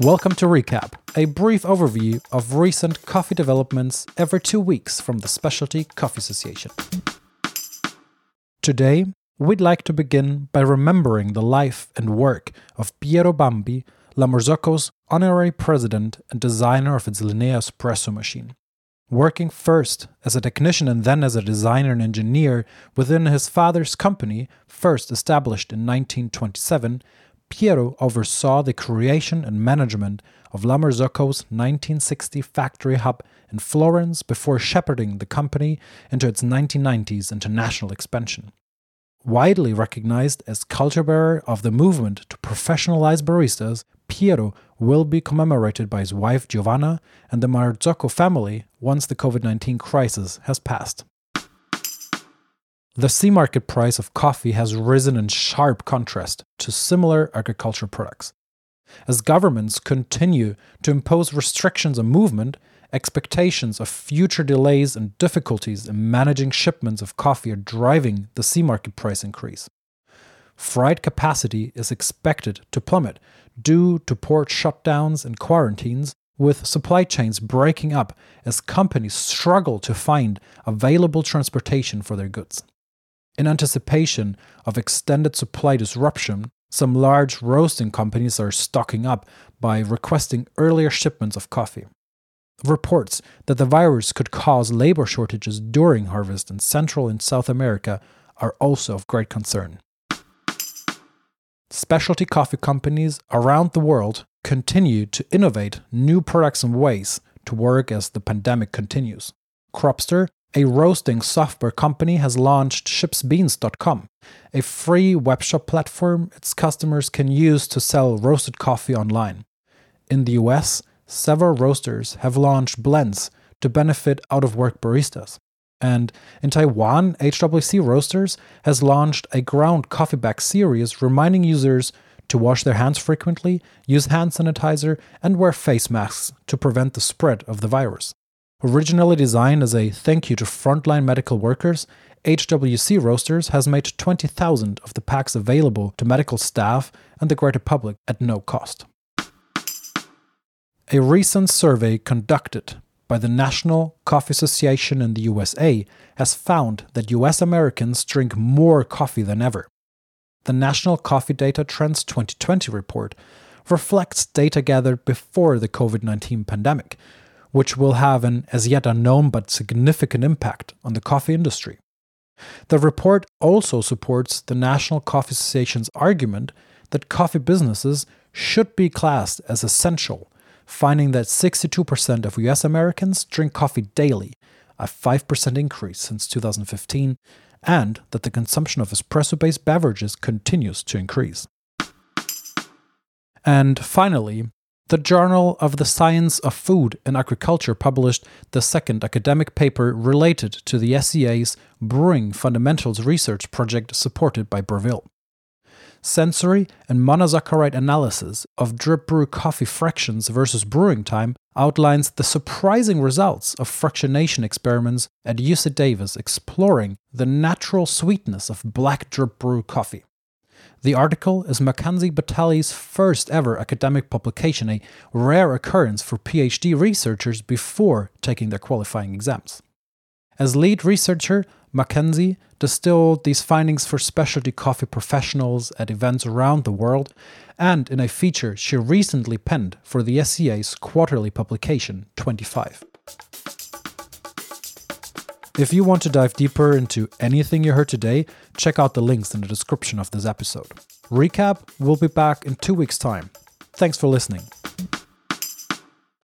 Welcome to Recap, a brief overview of recent coffee developments every two weeks from the Specialty Coffee Association. Today, we'd like to begin by remembering the life and work of Piero Bambi, La Marzocco's honorary president and designer of its Linea espresso machine. Working first as a technician and then as a designer and engineer within his father's company, first established in 1927, Piero oversaw the creation and management of La Marzocco's 1960 factory hub in Florence before shepherding the company into its 1990s international expansion. Widely recognized as culture bearer of the movement to professionalize baristas, Piero will be commemorated by his wife Giovanna and the Marzocco family once the COVID 19 crisis has passed. The C market price of coffee has risen in sharp contrast to similar agricultural products. As governments continue to impose restrictions on movement, expectations of future delays and difficulties in managing shipments of coffee are driving the C market price increase. Freight capacity is expected to plummet due to port shutdowns and quarantines, with supply chains breaking up as companies struggle to find available transportation for their goods. In anticipation of extended supply disruption, some large roasting companies are stocking up by requesting earlier shipments of coffee. Reports that the virus could cause labor shortages during harvest in Central and South America are also of great concern. Specialty coffee companies around the world continue to innovate new products and ways to work as the pandemic continues. Cropster, a roasting software company, has launched shipsbeans.com, a free webshop platform its customers can use to sell roasted coffee online. In the US, several roasters have launched blends to benefit out of work baristas. And in Taiwan, HWC Roasters has launched a ground coffee bag series reminding users to wash their hands frequently, use hand sanitizer, and wear face masks to prevent the spread of the virus. Originally designed as a thank you to frontline medical workers, HWC Roasters has made 20,000 of the packs available to medical staff and the greater public at no cost. A recent survey conducted by the National Coffee Association in the USA has found that US Americans drink more coffee than ever. The National Coffee Data Trends 2020 report reflects data gathered before the COVID 19 pandemic, which will have an as yet unknown but significant impact on the coffee industry. The report also supports the National Coffee Association's argument that coffee businesses should be classed as essential finding that 62% of US Americans drink coffee daily, a 5% increase since 2015, and that the consumption of espresso based beverages continues to increase. And finally, the Journal of the Science of Food and Agriculture published the second academic paper related to the SCA's Brewing Fundamentals research project supported by Breville sensory, and monosaccharide analysis of drip brew coffee fractions versus brewing time outlines the surprising results of fractionation experiments at UC Davis exploring the natural sweetness of black drip brew coffee. The article is Mackenzie Batali's first ever academic publication, a rare occurrence for PhD researchers before taking their qualifying exams. As lead researcher, Mackenzie distilled these findings for specialty coffee professionals at events around the world, and in a feature she recently penned for the SCA's quarterly publication 25. If you want to dive deeper into anything you heard today, check out the links in the description of this episode. Recap we'll be back in two weeks' time. Thanks for listening.